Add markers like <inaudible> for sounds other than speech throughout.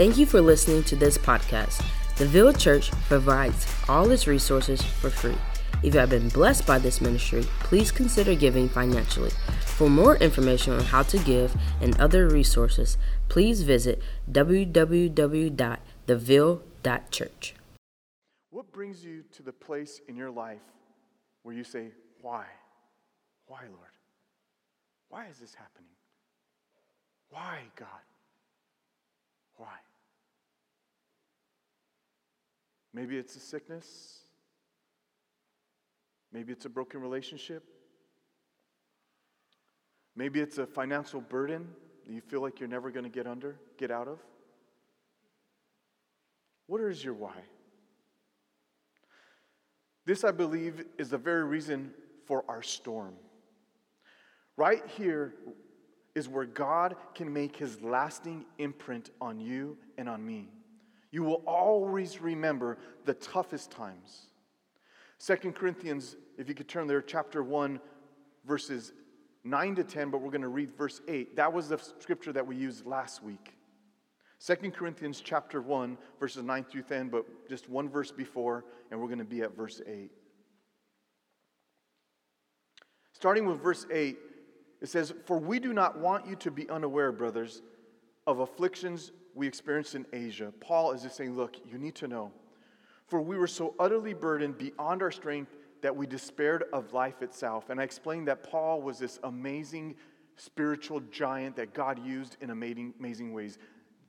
Thank you for listening to this podcast. The Village Church provides all its resources for free. If you have been blessed by this ministry, please consider giving financially. For more information on how to give and other resources, please visit www.theville.church. What brings you to the place in your life where you say, Why? Why, Lord? Why is this happening? Why, God? Why? Maybe it's a sickness. Maybe it's a broken relationship. Maybe it's a financial burden that you feel like you're never going to get under, get out of. What is your why? This, I believe, is the very reason for our storm. Right here is where God can make his lasting imprint on you and on me. You will always remember the toughest times. Second Corinthians, if you could turn there, chapter 1, verses 9 to 10, but we're going to read verse 8. That was the scripture that we used last week. Second Corinthians chapter 1, verses 9 through 10, but just one verse before, and we're going to be at verse 8. Starting with verse 8, it says, For we do not want you to be unaware, brothers, of afflictions we experienced in Asia. Paul is just saying, Look, you need to know. For we were so utterly burdened beyond our strength that we despaired of life itself. And I explained that Paul was this amazing spiritual giant that God used in amazing, amazing ways.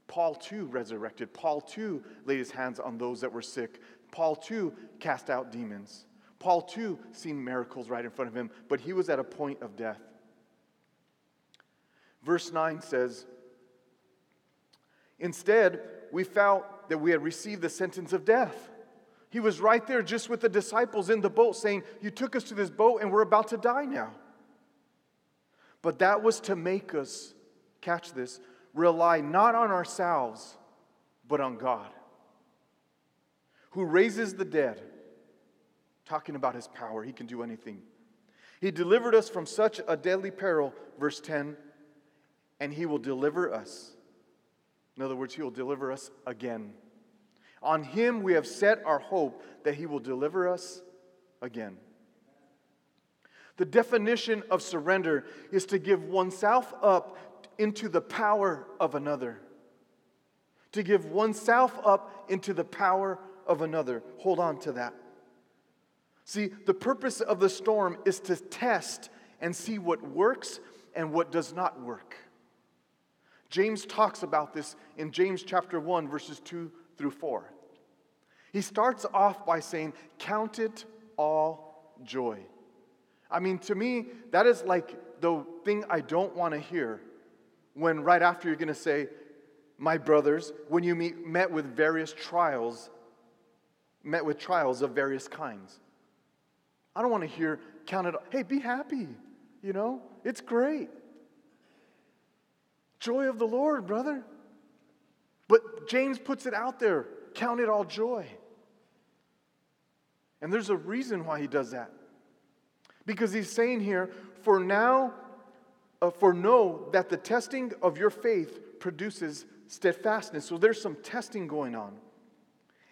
Paul too resurrected. Paul too laid his hands on those that were sick. Paul too cast out demons. Paul too seen miracles right in front of him, but he was at a point of death. Verse 9 says, Instead, we felt that we had received the sentence of death. He was right there just with the disciples in the boat saying, You took us to this boat and we're about to die now. But that was to make us, catch this, rely not on ourselves, but on God, who raises the dead. Talking about his power, he can do anything. He delivered us from such a deadly peril, verse 10, and he will deliver us. In other words, he will deliver us again. On him we have set our hope that he will deliver us again. The definition of surrender is to give oneself up into the power of another. To give oneself up into the power of another. Hold on to that. See, the purpose of the storm is to test and see what works and what does not work. James talks about this in James chapter 1, verses 2 through 4. He starts off by saying, Count it all joy. I mean, to me, that is like the thing I don't want to hear when right after you're going to say, My brothers, when you meet, met with various trials, met with trials of various kinds. I don't want to hear, Count it, all. hey, be happy. You know, it's great. Joy of the Lord, brother. But James puts it out there count it all joy. And there's a reason why he does that. Because he's saying here, for now, uh, for know that the testing of your faith produces steadfastness. So there's some testing going on.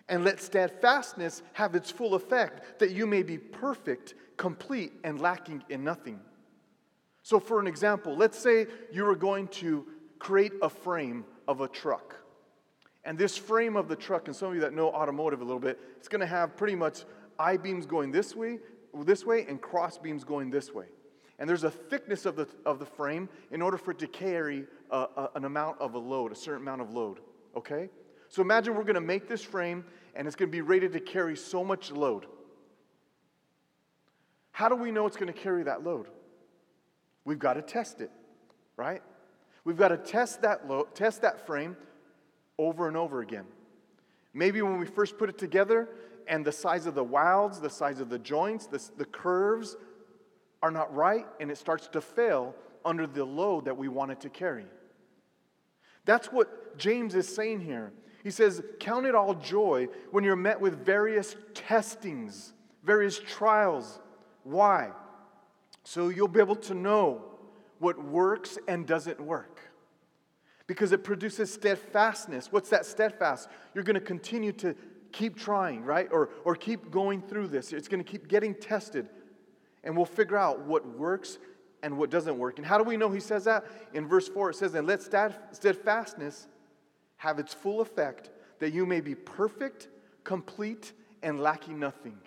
And let steadfastness have its full effect, that you may be perfect, complete, and lacking in nothing. So, for an example, let's say you are going to create a frame of a truck. And this frame of the truck, and some of you that know automotive a little bit, it's going to have pretty much I beams going this way, this way, and cross beams going this way. And there's a thickness of the, of the frame in order for it to carry a, a, an amount of a load, a certain amount of load. Okay? So imagine we're going to make this frame and it's going to be rated to carry so much load. How do we know it's going to carry that load? We've got to test it, right? We've got to test that, lo- test that frame over and over again. Maybe when we first put it together and the size of the wilds, the size of the joints, the, the curves are not right and it starts to fail under the load that we want it to carry. That's what James is saying here. He says, Count it all joy when you're met with various testings, various trials. Why? So you'll be able to know what works and doesn't work. because it produces steadfastness. What's that steadfast? You're going to continue to keep trying, right? Or, or keep going through this. It's going to keep getting tested. And we'll figure out what works and what doesn't work. And how do we know he says that? In verse 4, it says, And let steadfastness have its full effect, that you may be perfect, complete, and lacking nothing.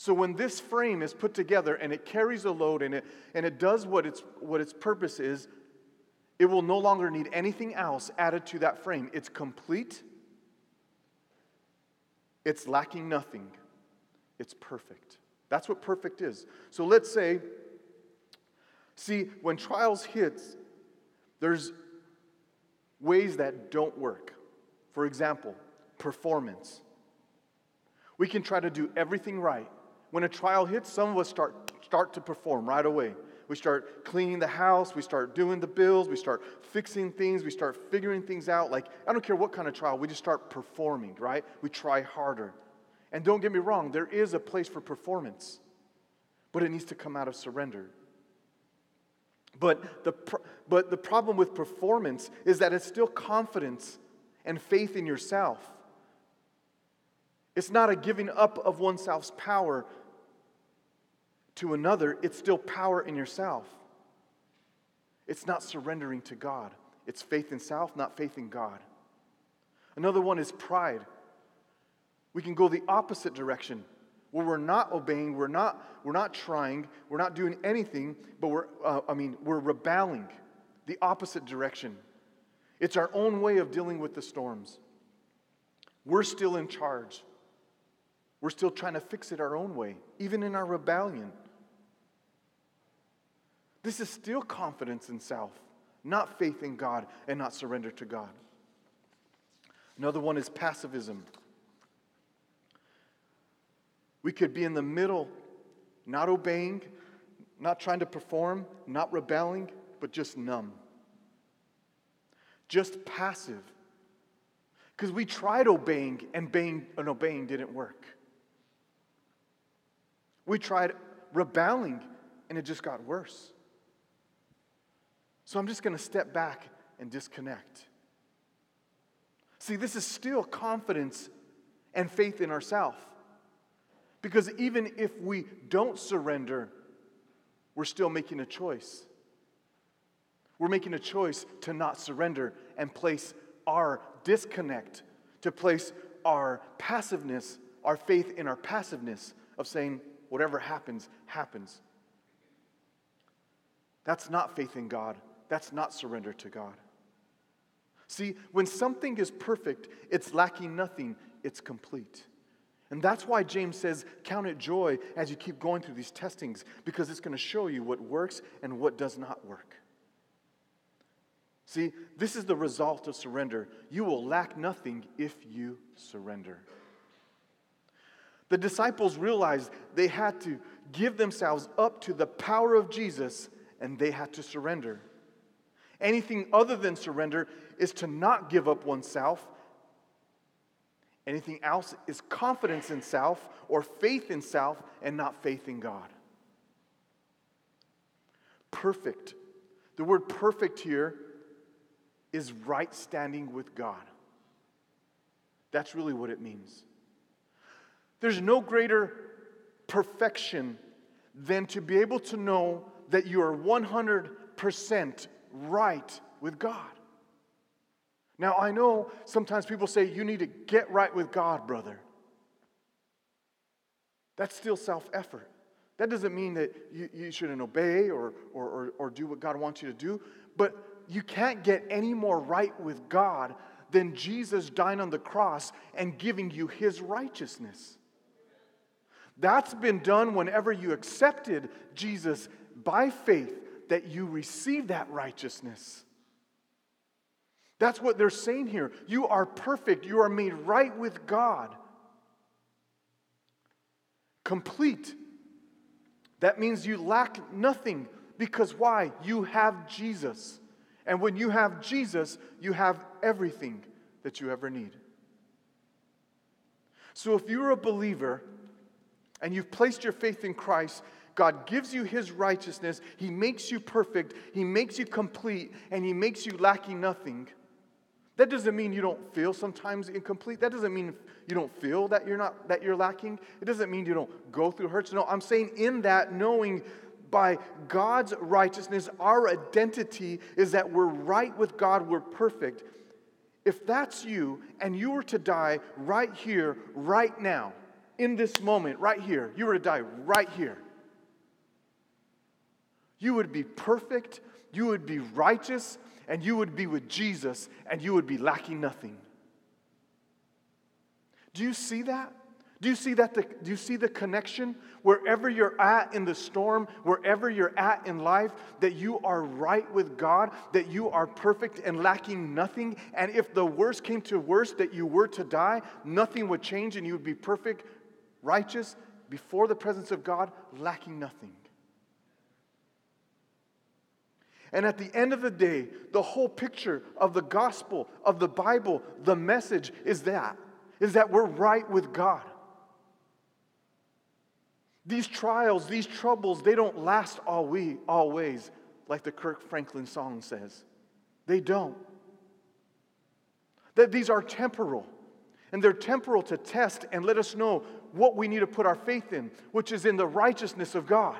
So when this frame is put together and it carries a load in it, and it does what its, what its purpose is, it will no longer need anything else added to that frame. It's complete, it's lacking nothing, it's perfect. That's what perfect is. So let's say, see, when trials hits, there's ways that don't work. For example, performance. We can try to do everything right. When a trial hits, some of us start, start to perform right away. We start cleaning the house, we start doing the bills, we start fixing things, we start figuring things out. Like, I don't care what kind of trial, we just start performing, right? We try harder. And don't get me wrong, there is a place for performance, but it needs to come out of surrender. But the, but the problem with performance is that it's still confidence and faith in yourself. It's not a giving up of oneself's power, to another, it's still power in yourself. It's not surrendering to God. It's faith in self, not faith in God. Another one is pride. We can go the opposite direction where we're not obeying, we're not, we're not trying, we're not doing anything, but we're, uh, I mean, we're rebelling the opposite direction. It's our own way of dealing with the storms. We're still in charge. We're still trying to fix it our own way, even in our rebellion. This is still confidence in self, not faith in God and not surrender to God. Another one is passivism. We could be in the middle, not obeying, not trying to perform, not rebelling, but just numb. Just passive. Because we tried obeying and, obeying and obeying didn't work. We tried rebelling and it just got worse. So I'm just going to step back and disconnect. See, this is still confidence and faith in ourselves. Because even if we don't surrender, we're still making a choice. We're making a choice to not surrender and place our disconnect, to place our passiveness, our faith in our passiveness of saying, whatever happens, happens. That's not faith in God. That's not surrender to God. See, when something is perfect, it's lacking nothing, it's complete. And that's why James says, Count it joy as you keep going through these testings, because it's going to show you what works and what does not work. See, this is the result of surrender. You will lack nothing if you surrender. The disciples realized they had to give themselves up to the power of Jesus and they had to surrender. Anything other than surrender is to not give up oneself. Anything else is confidence in self or faith in self and not faith in God. Perfect. The word perfect here is right standing with God. That's really what it means. There's no greater perfection than to be able to know that you are 100% right with God. Now, I know sometimes people say you need to get right with God, brother. That's still self effort. That doesn't mean that you, you shouldn't obey or, or, or, or do what God wants you to do, but you can't get any more right with God than Jesus dying on the cross and giving you his righteousness. That's been done whenever you accepted Jesus by faith that you receive that righteousness. That's what they're saying here. You are perfect. You are made right with God. Complete. That means you lack nothing because why? You have Jesus. And when you have Jesus, you have everything that you ever need. So if you're a believer and you've placed your faith in Christ, God gives you his righteousness. He makes you perfect. He makes you complete. And he makes you lacking nothing. That doesn't mean you don't feel sometimes incomplete. That doesn't mean you don't feel that you're not that you're lacking. It doesn't mean you don't go through hurts. No, I'm saying in that knowing by God's righteousness, our identity is that we're right with God, we're perfect. If that's you and you were to die right here, right now, in this moment, right here, you were to die right here, you would be perfect, you would be righteous, and you would be with Jesus and you would be lacking nothing. Do you see that? Do you see that? The, do you see the connection? Wherever you're at in the storm, wherever you're at in life, that you are right with God, that you are perfect and lacking nothing. And if the worst came to worst, that you were to die, nothing would change and you would be perfect, righteous, before the presence of God, lacking nothing. And at the end of the day, the whole picture of the gospel, of the Bible, the message is that, is that we're right with God. These trials, these troubles, they don't last all we always, like the Kirk Franklin song says. They don't. That these are temporal. And they're temporal to test and let us know what we need to put our faith in, which is in the righteousness of God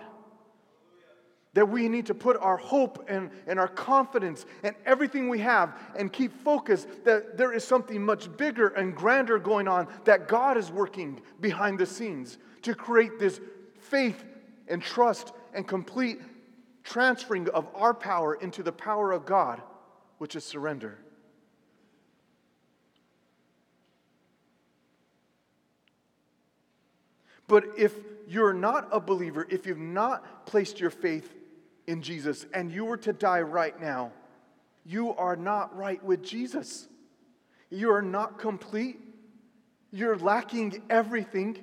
that we need to put our hope and, and our confidence and everything we have and keep focused that there is something much bigger and grander going on that God is working behind the scenes to create this faith and trust and complete transferring of our power into the power of God, which is surrender. But if you're not a believer, if you've not placed your faith in Jesus and you were to die right now, you are not right with Jesus. You are not complete. You're lacking everything.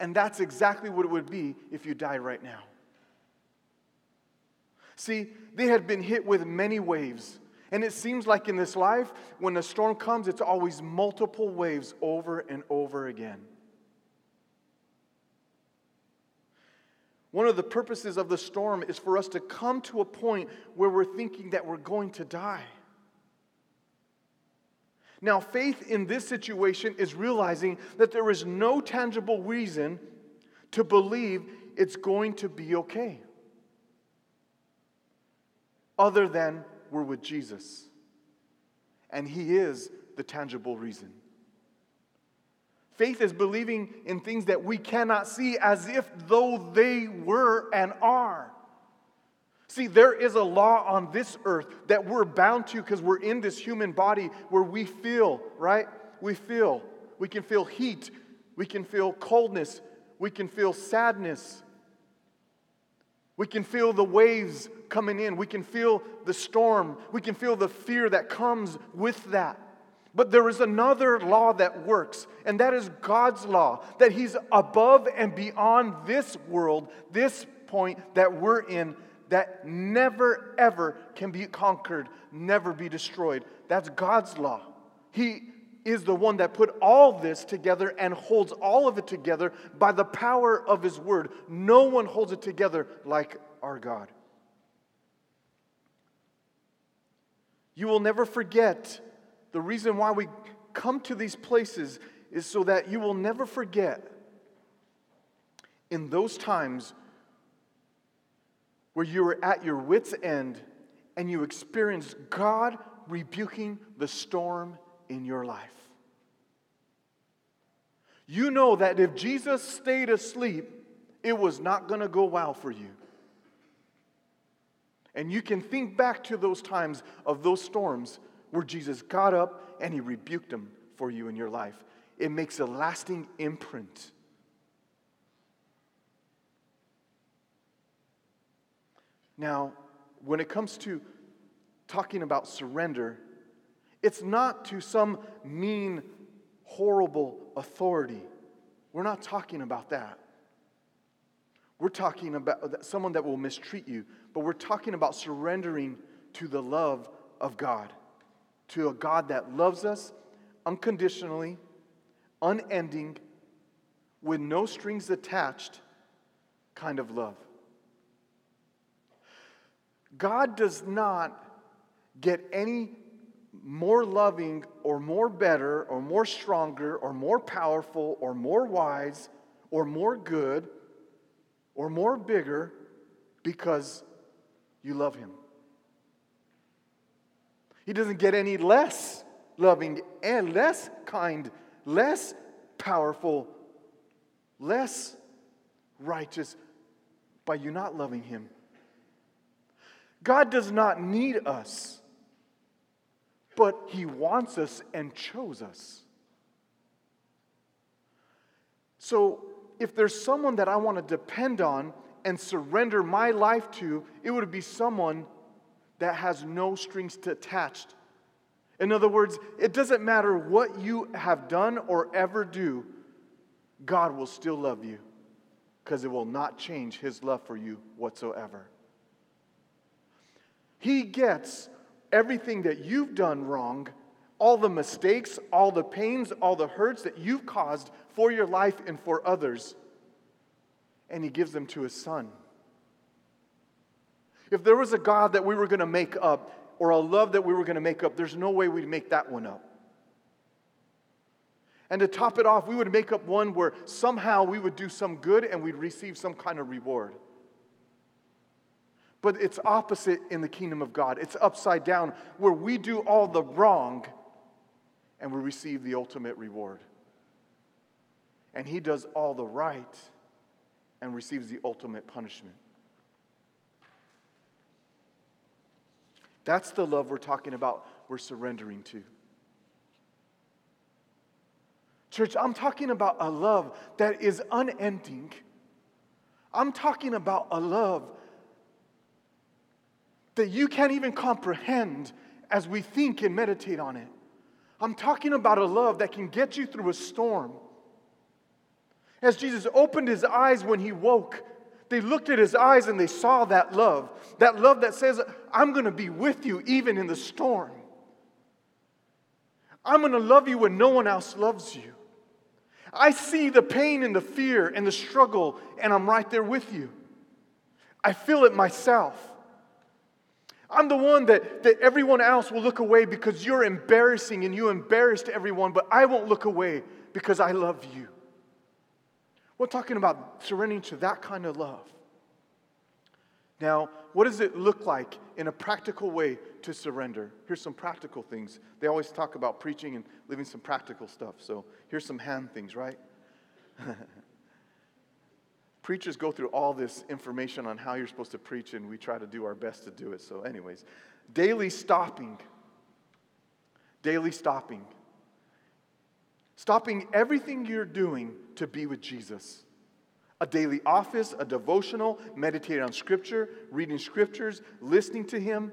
And that's exactly what it would be if you died right now. See, they had been hit with many waves. And it seems like in this life, when a storm comes, it's always multiple waves over and over again. One of the purposes of the storm is for us to come to a point where we're thinking that we're going to die. Now, faith in this situation is realizing that there is no tangible reason to believe it's going to be okay, other than we're with Jesus. And He is the tangible reason. Faith is believing in things that we cannot see as if though they were and are. See, there is a law on this earth that we're bound to because we're in this human body where we feel, right? We feel. We can feel heat. We can feel coldness. We can feel sadness. We can feel the waves coming in. We can feel the storm. We can feel the fear that comes with that. But there is another law that works, and that is God's law, that He's above and beyond this world, this point that we're in, that never, ever can be conquered, never be destroyed. That's God's law. He is the one that put all this together and holds all of it together by the power of His word. No one holds it together like our God. You will never forget the reason why we come to these places is so that you will never forget in those times where you were at your wits' end and you experienced God rebuking the storm in your life. You know that if Jesus stayed asleep, it was not going to go well for you. And you can think back to those times of those storms where Jesus got up and he rebuked them for you in your life. It makes a lasting imprint. Now, when it comes to talking about surrender, it's not to some mean, horrible authority. We're not talking about that. We're talking about someone that will mistreat you, but we're talking about surrendering to the love of God to a God that loves us unconditionally, unending, with no strings attached kind of love. God does not get any more loving or more better or more stronger or more powerful or more wise or more good or more bigger because you love him. He doesn't get any less loving and less kind, less powerful, less righteous by you not loving him. God does not need us, but he wants us and chose us. So, if there's someone that I want to depend on and surrender my life to, it would be someone that has no strings attached. In other words, it doesn't matter what you have done or ever do, God will still love you because it will not change his love for you whatsoever. He gets everything that you've done wrong, all the mistakes, all the pains, all the hurts that you've caused for your life and for others, and he gives them to his son. If there was a God that we were going to make up, or a love that we were going to make up, there's no way we'd make that one up. And to top it off, we would make up one where somehow we would do some good and we'd receive some kind of reward. But it's opposite in the kingdom of God. It's upside down, where we do all the wrong and we receive the ultimate reward. And He does all the right and receives the ultimate punishment. That's the love we're talking about, we're surrendering to. Church, I'm talking about a love that is unending. I'm talking about a love that you can't even comprehend as we think and meditate on it. I'm talking about a love that can get you through a storm. As Jesus opened his eyes when he woke, they looked at his eyes and they saw that love. That love that says, I'm going to be with you even in the storm. I'm going to love you when no one else loves you. I see the pain and the fear and the struggle, and I'm right there with you. I feel it myself. I'm the one that, that everyone else will look away because you're embarrassing and you embarrassed everyone, but I won't look away because I love you. We're talking about surrendering to that kind of love. Now, what does it look like in a practical way to surrender? Here's some practical things. They always talk about preaching and living some practical stuff. So here's some hand things, right? <laughs> Preachers go through all this information on how you're supposed to preach, and we try to do our best to do it. So, anyways, daily stopping. Daily stopping. Stopping everything you're doing to be with Jesus. A daily office, a devotional, meditating on Scripture, reading Scriptures, listening to Him.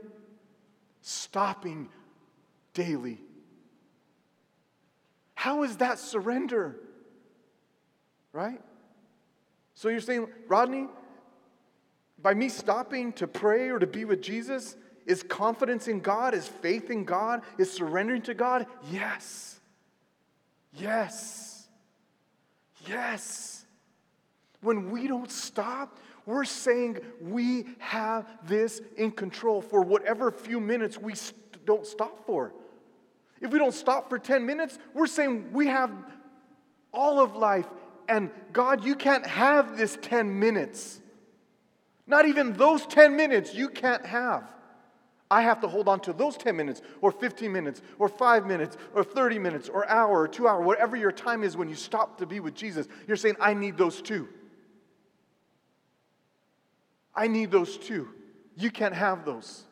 Stopping daily. How is that surrender? Right? So you're saying, Rodney, by me stopping to pray or to be with Jesus, is confidence in God, is faith in God, is surrendering to God? Yes. Yes. Yes. When we don't stop, we're saying we have this in control for whatever few minutes we st- don't stop for. If we don't stop for 10 minutes, we're saying we have all of life. And God, you can't have this 10 minutes. Not even those 10 minutes you can't have. I have to hold on to those 10 minutes or 15 minutes or 5 minutes or 30 minutes or hour or 2 hour whatever your time is when you stop to be with Jesus. You're saying I need those too. I need those too. You can't have those.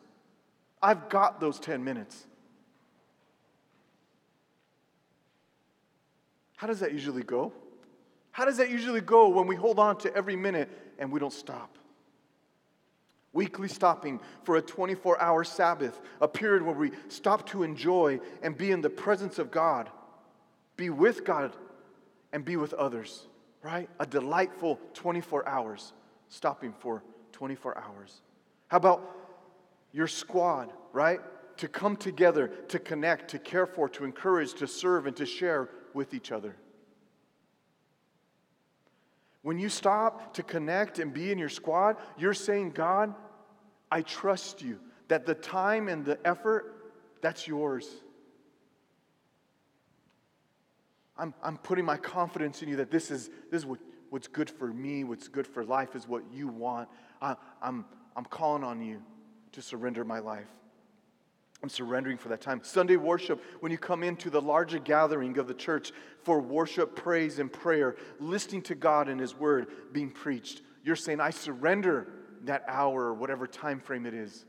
I've got those 10 minutes. How does that usually go? How does that usually go when we hold on to every minute and we don't stop? Weekly stopping for a 24 hour Sabbath, a period where we stop to enjoy and be in the presence of God, be with God, and be with others, right? A delightful 24 hours, stopping for 24 hours. How about your squad, right? To come together, to connect, to care for, to encourage, to serve, and to share with each other. When you stop to connect and be in your squad, you're saying, God, I trust you that the time and the effort That's yours. I'm, I'm putting my confidence in you that this is, this is what, what's good for me, what's good for life is what you want. I, I'm, I'm calling on you to surrender my life. I'm surrendering for that time. Sunday worship, when you come into the larger gathering of the church for worship, praise, and prayer, listening to God and His Word being preached, you're saying, I surrender that hour or whatever time frame it is.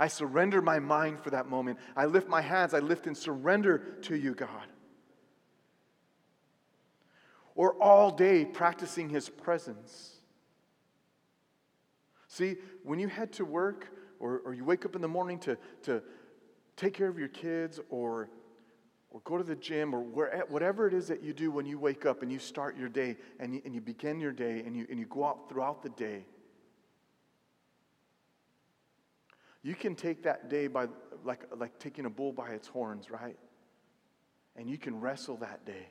I surrender my mind for that moment. I lift my hands, I lift and surrender to you, God. Or all day practicing His presence. See, when you head to work or, or you wake up in the morning to, to take care of your kids or, or go to the gym or where, whatever it is that you do when you wake up and you start your day and you, and you begin your day and you, and you go out throughout the day, you can take that day by like, like taking a bull by its horns, right? And you can wrestle that day.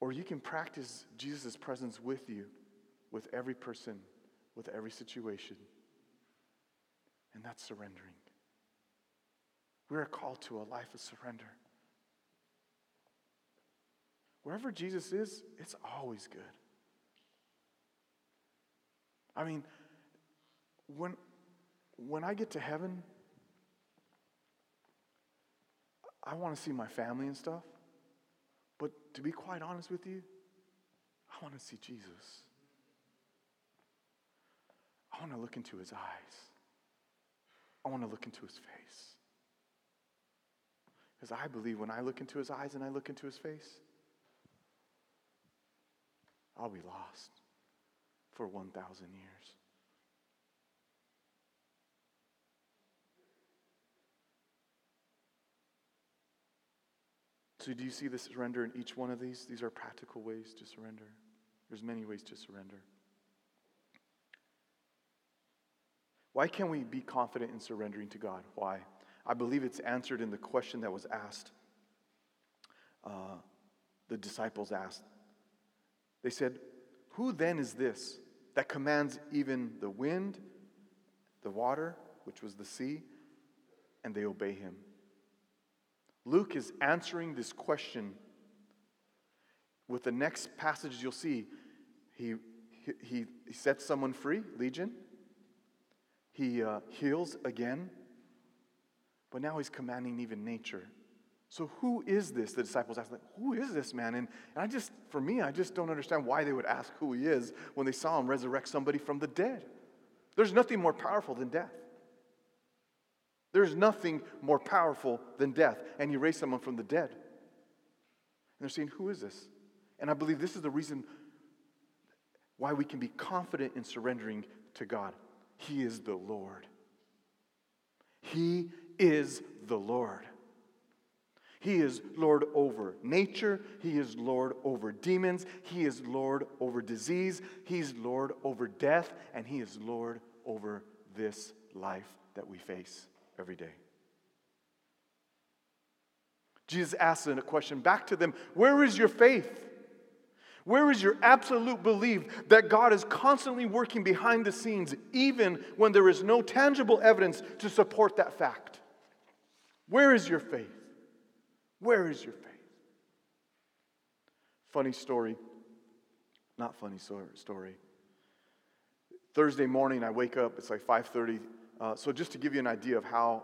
Or you can practice Jesus' presence with you, with every person, with every situation. And that's surrendering. We are called to a life of surrender. Wherever Jesus is, it's always good. I mean, when, when I get to heaven, I want to see my family and stuff. But to be quite honest with you, I want to see Jesus. I want to look into his eyes. I want to look into his face. Because I believe when I look into his eyes and I look into his face, I'll be lost for 1,000 years. So, do you see the surrender in each one of these? These are practical ways to surrender. There's many ways to surrender. Why can we be confident in surrendering to God? Why? I believe it's answered in the question that was asked. Uh, the disciples asked. They said, Who then is this that commands even the wind, the water, which was the sea, and they obey him? Luke is answering this question with the next passage you'll see. He, he, he sets someone free, Legion. He uh, heals again, but now he's commanding even nature. So, who is this? The disciples asked, like, Who is this man? And, and I just, for me, I just don't understand why they would ask who he is when they saw him resurrect somebody from the dead. There's nothing more powerful than death. There's nothing more powerful than death. And you raise someone from the dead. And they're saying, Who is this? And I believe this is the reason why we can be confident in surrendering to God. He is the Lord. He is the Lord. He is Lord over nature. He is Lord over demons. He is Lord over disease. He's Lord over death. And He is Lord over this life that we face every day. Jesus asked a question back to them Where is your faith? Where is your absolute belief that God is constantly working behind the scenes, even when there is no tangible evidence to support that fact? Where is your faith? Where is your faith? Funny story. Not funny story. Thursday morning, I wake up. It's like 5:30. Uh, so just to give you an idea of how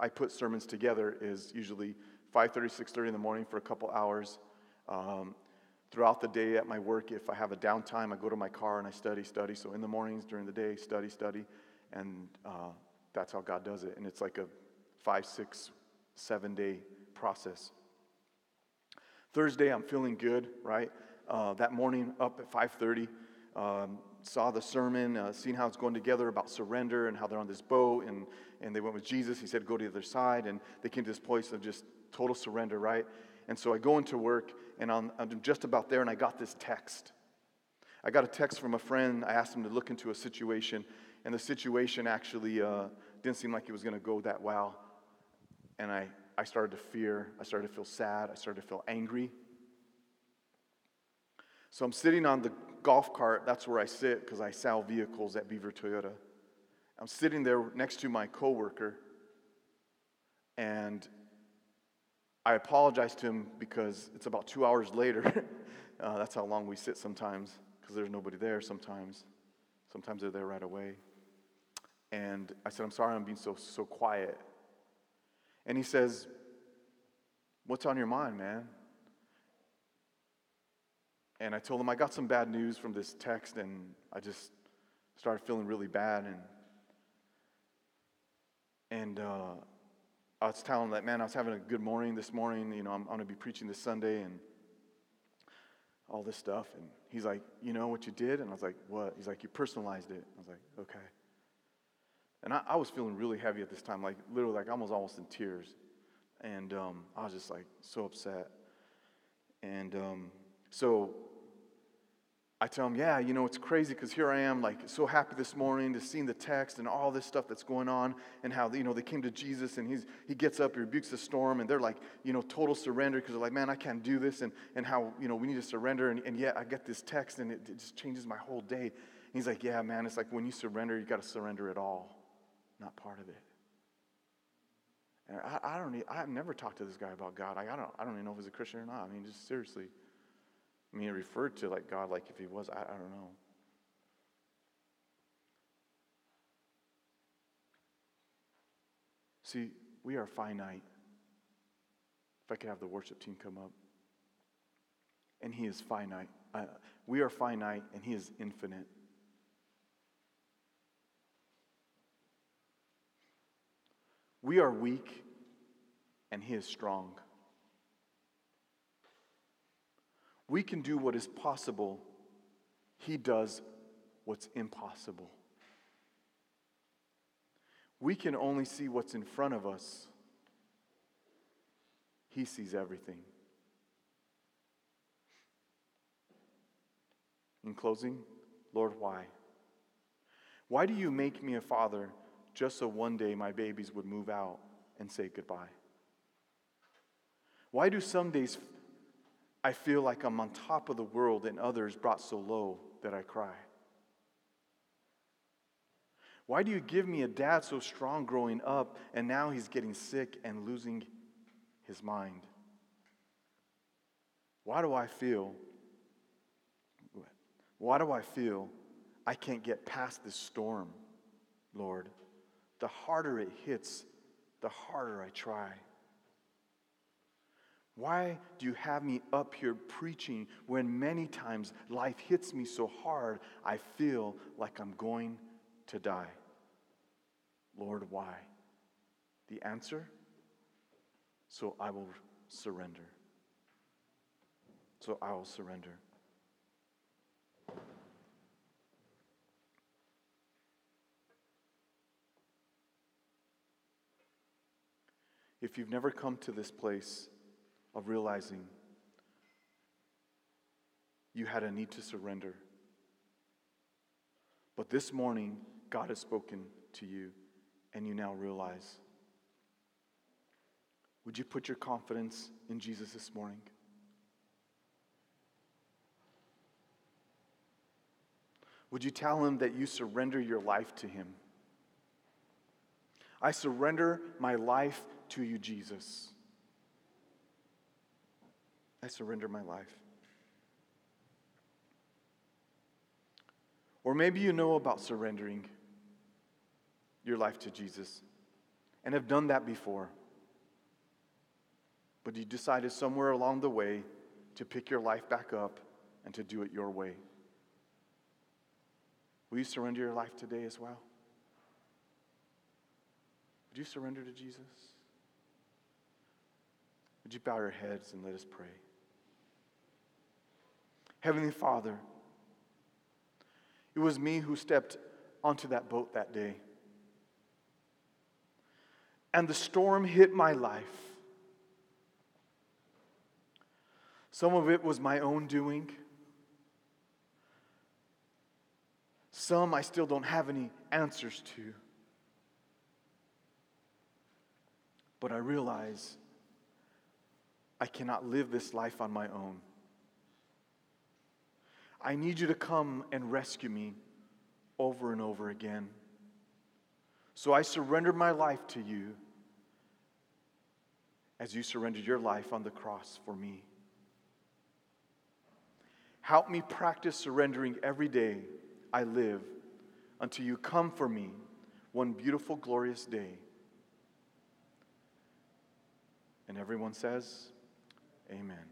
I put sermons together, is usually 5:30, 6:30 in the morning for a couple hours. Um, throughout the day at my work, if I have a downtime, I go to my car and I study, study. So in the mornings, during the day, study, study. And uh, that's how God does it. And it's like a five, six, seven day process. Thursday, I'm feeling good, right? Uh, that morning, up at 5:30, um, saw the sermon, uh, seen how it's going together about surrender and how they're on this boat, and and they went with Jesus. He said, "Go to the other side," and they came to this place of just total surrender, right? And so I go into work, and I'm just about there, and I got this text. I got a text from a friend. I asked him to look into a situation, and the situation actually uh, didn't seem like it was going to go that well. And I, I started to fear. I started to feel sad. I started to feel angry. So I'm sitting on the golf cart. That's where I sit because I sell vehicles at Beaver Toyota. I'm sitting there next to my coworker, and I apologized to him because it's about two hours later. <laughs> uh, that's how long we sit sometimes, because there's nobody there sometimes. Sometimes they're there right away. And I said, I'm sorry I'm being so, so quiet. And he says, What's on your mind, man? And I told him I got some bad news from this text, and I just started feeling really bad. And, and uh, I was telling him that, man, I was having a good morning this morning. You know, I'm, I'm going to be preaching this Sunday and all this stuff. And he's like, You know what you did? And I was like, What? He's like, You personalized it. I was like, Okay. And I, I was feeling really heavy at this time, like literally, like almost almost in tears. And um, I was just like so upset. And um, so I tell him, yeah, you know, it's crazy because here I am, like, so happy this morning to seeing the text and all this stuff that's going on and how, you know, they came to Jesus and he's, he gets up, he rebukes the storm, and they're like, you know, total surrender because they're like, man, I can't do this, and, and how, you know, we need to surrender. And, and yet I get this text and it, it just changes my whole day. And he's like, yeah, man, it's like when you surrender, you got to surrender it all not part of it. And I, I don't need, I've never talked to this guy about God. I, I, don't, I don't even know if he's a Christian or not. I mean, just seriously. I mean, he referred to like God like if he was, I, I don't know. See, we are finite. If I could have the worship team come up. And he is finite. Uh, we are finite and he is infinite. We are weak, and He is strong. We can do what is possible, He does what's impossible. We can only see what's in front of us, He sees everything. In closing, Lord, why? Why do you make me a father just so one day my babies would move out and say goodbye? Why do some days I feel like I'm on top of the world and others brought so low that I cry? Why do you give me a dad so strong growing up and now he's getting sick and losing his mind? Why do I feel why do I feel I can't get past this storm, Lord? the harder it hits, the harder I try. Why do you have me up here preaching when many times life hits me so hard I feel like I'm going to die? Lord, why? The answer? So I will surrender. So I will surrender. if you've never come to this place of realizing you had a need to surrender, but this morning God has spoken to you and you now realize, would you put your confidence in Jesus this morning? Would you tell him that you surrender your life to him? I surrender my life to you, Jesus. I surrender my life. Or maybe you know about surrendering your life to Jesus and have done that before. But you decided somewhere along the way to pick your life back up and to do it your way. Will you surrender your life today as well? Would you surrender to Jesus? Would you bow your heads and let us pray? Heavenly Father, it was me who stepped onto that boat that day. And the storm hit my life. Some of it was my own doing. Some I still don't have any answers to. But I realize I cannot live this life on my own. I need you to come and rescue me over and over again. So I surrender my life to you as you surrendered your life on the cross for me. Help me practice surrendering every day I live until you come for me one beautiful, glorious day. And everyone says, Amen.